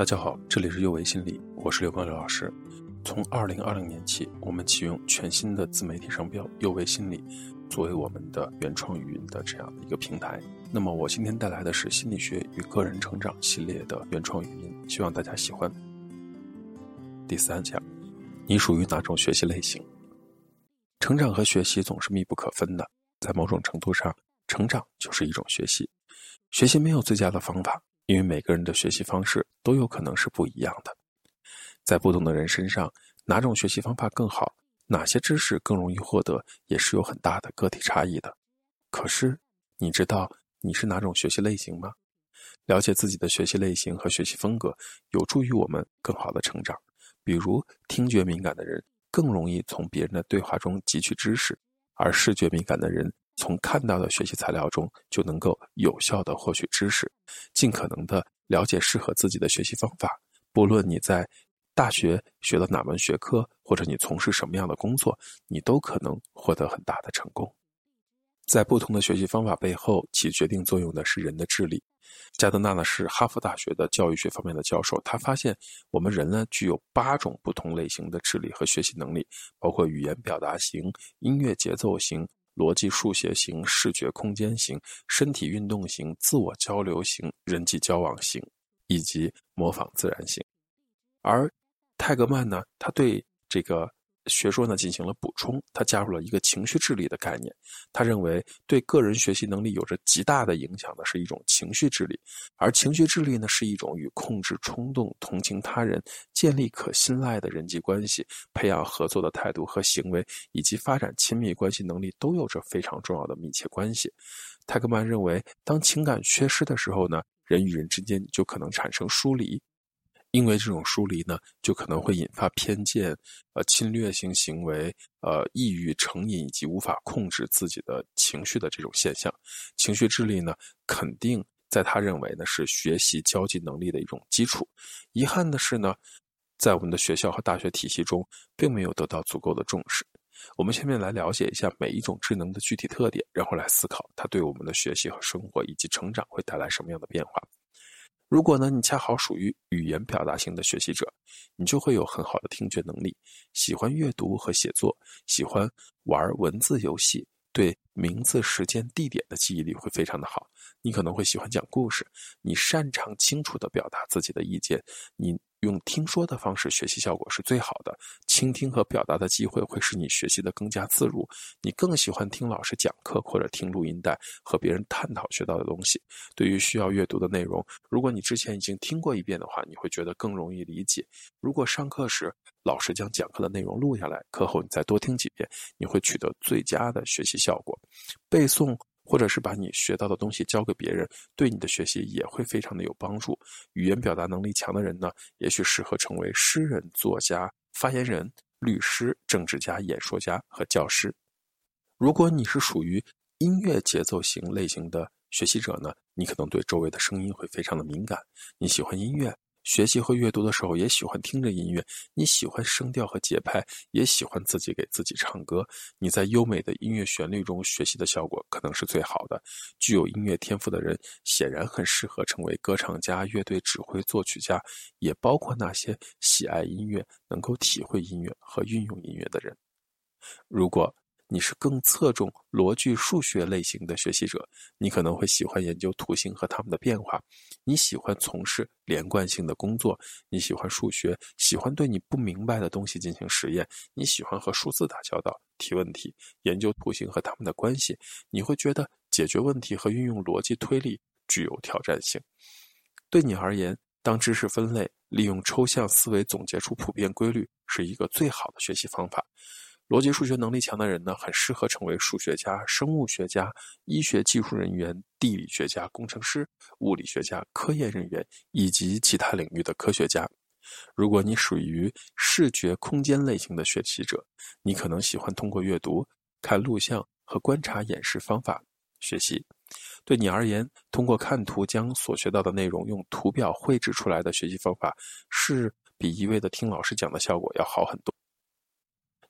大家好，这里是右维心理，我是刘光刘老师。从二零二零年起，我们启用全新的自媒体商标“右维心理”作为我们的原创语音的这样的一个平台。那么，我今天带来的是心理学与个人成长系列的原创语音，希望大家喜欢。第三讲，你属于哪种学习类型？成长和学习总是密不可分的，在某种程度上，成长就是一种学习。学习没有最佳的方法。因为每个人的学习方式都有可能是不一样的，在不同的人身上，哪种学习方法更好，哪些知识更容易获得，也是有很大的个体差异的。可是，你知道你是哪种学习类型吗？了解自己的学习类型和学习风格，有助于我们更好的成长。比如，听觉敏感的人更容易从别人的对话中汲取知识，而视觉敏感的人。从看到的学习材料中就能够有效的获取知识，尽可能的了解适合自己的学习方法。不论你在大学学了哪门学科，或者你从事什么样的工作，你都可能获得很大的成功。在不同的学习方法背后，起决定作用的是人的智力。加德纳呢是哈佛大学的教育学方面的教授，他发现我们人呢具有八种不同类型的智力和学习能力，包括语言表达型、音乐节奏型。逻辑数学型、视觉空间型、身体运动型、自我交流型、人际交往型，以及模仿自然型。而泰格曼呢，他对这个。学说呢进行了补充，他加入了一个情绪智力的概念。他认为，对个人学习能力有着极大的影响的是一种情绪智力，而情绪智力呢是一种与控制冲动、同情他人、建立可信赖的人际关系、培养合作的态度和行为，以及发展亲密关系能力都有着非常重要的密切关系。泰克曼认为，当情感缺失的时候呢，人与人之间就可能产生疏离。因为这种疏离呢，就可能会引发偏见、呃侵略性行为、呃抑郁、成瘾以及无法控制自己的情绪的这种现象。情绪智力呢，肯定在他认为呢是学习交际能力的一种基础。遗憾的是呢，在我们的学校和大学体系中，并没有得到足够的重视。我们下面来了解一下每一种智能的具体特点，然后来思考它对我们的学习和生活以及成长会带来什么样的变化。如果呢，你恰好属于语言表达型的学习者，你就会有很好的听觉能力，喜欢阅读和写作，喜欢玩文字游戏，对名字、时间、地点的记忆力会非常的好。你可能会喜欢讲故事，你擅长清楚的表达自己的意见，你。用听说的方式学习效果是最好的，倾听和表达的机会会使你学习的更加自如。你更喜欢听老师讲课或者听录音带，和别人探讨学到的东西。对于需要阅读的内容，如果你之前已经听过一遍的话，你会觉得更容易理解。如果上课时老师将讲课的内容录下来，课后你再多听几遍，你会取得最佳的学习效果。背诵。或者是把你学到的东西教给别人，对你的学习也会非常的有帮助。语言表达能力强的人呢，也许适合成为诗人、作家、发言人、律师、政治家、演说家和教师。如果你是属于音乐节奏型类型的学习者呢，你可能对周围的声音会非常的敏感，你喜欢音乐。学习和阅读的时候，也喜欢听着音乐。你喜欢声调和节拍，也喜欢自己给自己唱歌。你在优美的音乐旋律中学习的效果可能是最好的。具有音乐天赋的人，显然很适合成为歌唱家、乐队指挥、作曲家，也包括那些喜爱音乐、能够体会音乐和运用音乐的人。如果，你是更侧重逻辑数学类型的学习者，你可能会喜欢研究图形和它们的变化。你喜欢从事连贯性的工作，你喜欢数学，喜欢对你不明白的东西进行实验。你喜欢和数字打交道、提问题、研究图形和它们的关系。你会觉得解决问题和运用逻辑推理具有挑战性。对你而言，当知识分类、利用抽象思维总结出普遍规律，是一个最好的学习方法。逻辑数学能力强的人呢，很适合成为数学家、生物学家、医学技术人员、地理学家、工程师、物理学家、科研人员以及其他领域的科学家。如果你属于视觉空间类型的学习者，你可能喜欢通过阅读、看录像和观察演示方法学习。对你而言，通过看图将所学到的内容用图表绘制出来的学习方法，是比一味的听老师讲的效果要好很多。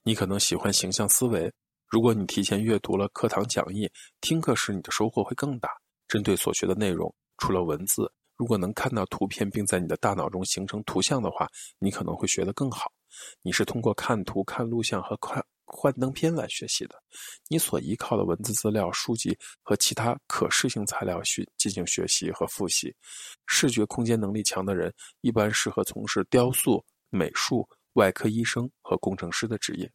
你可能喜欢形象思维。如果你提前阅读了课堂讲义，听课时你的收获会更大。针对所学的内容，除了文字，如果能看到图片并在你的大脑中形成图像的话，你可能会学得更好。你是通过看图、看录像和看幻灯片来学习的。你所依靠的文字资料、书籍和其他可视性材料去进行学习和复习。视觉空间能力强的人一般适合从事雕塑、美术、外科医生和工程师的职业。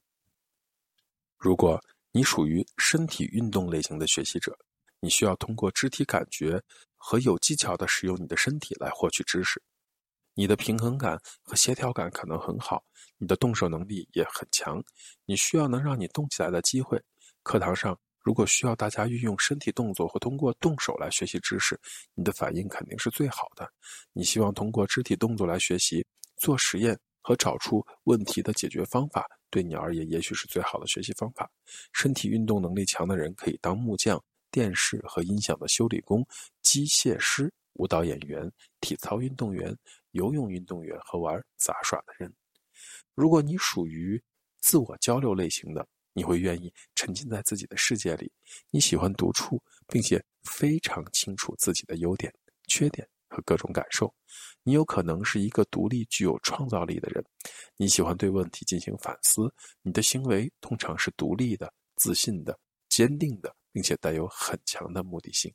如果你属于身体运动类型的学习者，你需要通过肢体感觉和有技巧的使用你的身体来获取知识。你的平衡感和协调感可能很好，你的动手能力也很强。你需要能让你动起来的机会。课堂上如果需要大家运用身体动作或通过动手来学习知识，你的反应肯定是最好的。你希望通过肢体动作来学习、做实验和找出问题的解决方法，对你而言也许是最好的学习方法。身体运动能力强的人可以当木匠。电视和音响的修理工、机械师、舞蹈演员、体操运动员、游泳运动员和玩杂耍的人。如果你属于自我交流类型的，你会愿意沉浸在自己的世界里。你喜欢独处，并且非常清楚自己的优点、缺点和各种感受。你有可能是一个独立、具有创造力的人。你喜欢对问题进行反思。你的行为通常是独立的、自信的、坚定的。并且带有很强的目的性。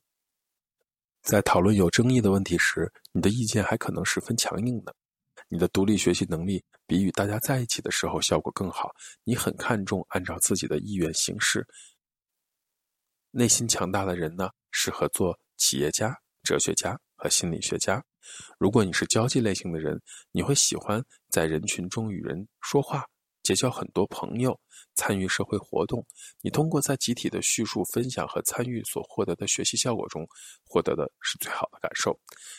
在讨论有争议的问题时，你的意见还可能十分强硬的。你的独立学习能力比与大家在一起的时候效果更好。你很看重按照自己的意愿行事。内心强大的人呢，适合做企业家、哲学家和心理学家。如果你是交际类型的人，你会喜欢在人群中与人说话。结交很多朋友，参与社会活动。你通过在集体的叙述、分享和参与所获得的学习效果中，获得的是最好的感受。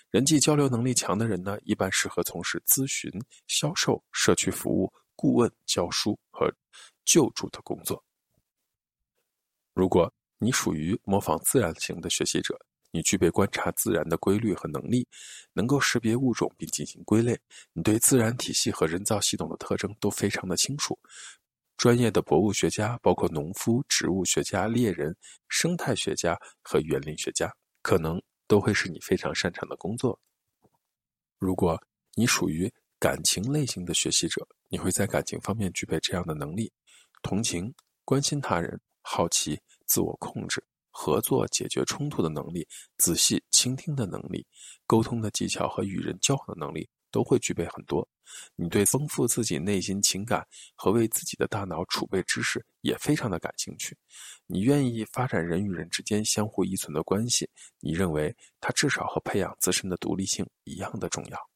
人际交流能力强的人呢，一般适合从事咨询、销售、社区服务、顾问、教书和救助的工作。如果你属于模仿自然型的学习者。你具备观察自然的规律和能力，能够识别物种并进行归类。你对自然体系和人造系统的特征都非常的清楚。专业的博物学家，包括农夫、植物学家、猎人、生态学家和园林学家，可能都会是你非常擅长的工作。如果你属于感情类型的学习者，你会在感情方面具备这样的能力：同情、关心他人、好奇、自我控制。合作解决冲突的能力、仔细倾听的能力、沟通的技巧和与人交往的能力都会具备很多。你对丰富自己内心情感和为自己的大脑储备知识也非常的感兴趣。你愿意发展人与人之间相互依存的关系。你认为它至少和培养自身的独立性一样的重要。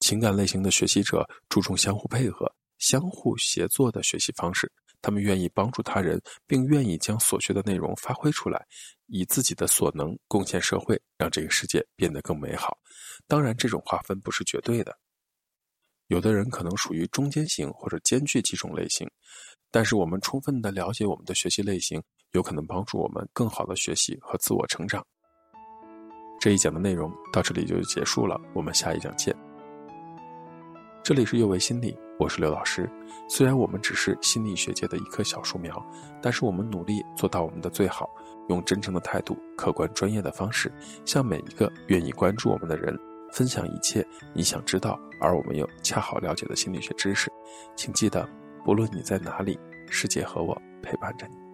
情感类型的学习者注重相互配合、相互协作的学习方式。他们愿意帮助他人，并愿意将所学的内容发挥出来，以自己的所能贡献社会，让这个世界变得更美好。当然，这种划分不是绝对的，有的人可能属于中间型或者兼具几种类型。但是，我们充分的了解我们的学习类型，有可能帮助我们更好的学习和自我成长。这一讲的内容到这里就结束了，我们下一讲见。这里是幼为心理。我是刘老师，虽然我们只是心理学界的一棵小树苗，但是我们努力做到我们的最好，用真诚的态度、客观专业的方式，向每一个愿意关注我们的人分享一切你想知道而我们又恰好了解的心理学知识。请记得，不论你在哪里，世界和我陪伴着你。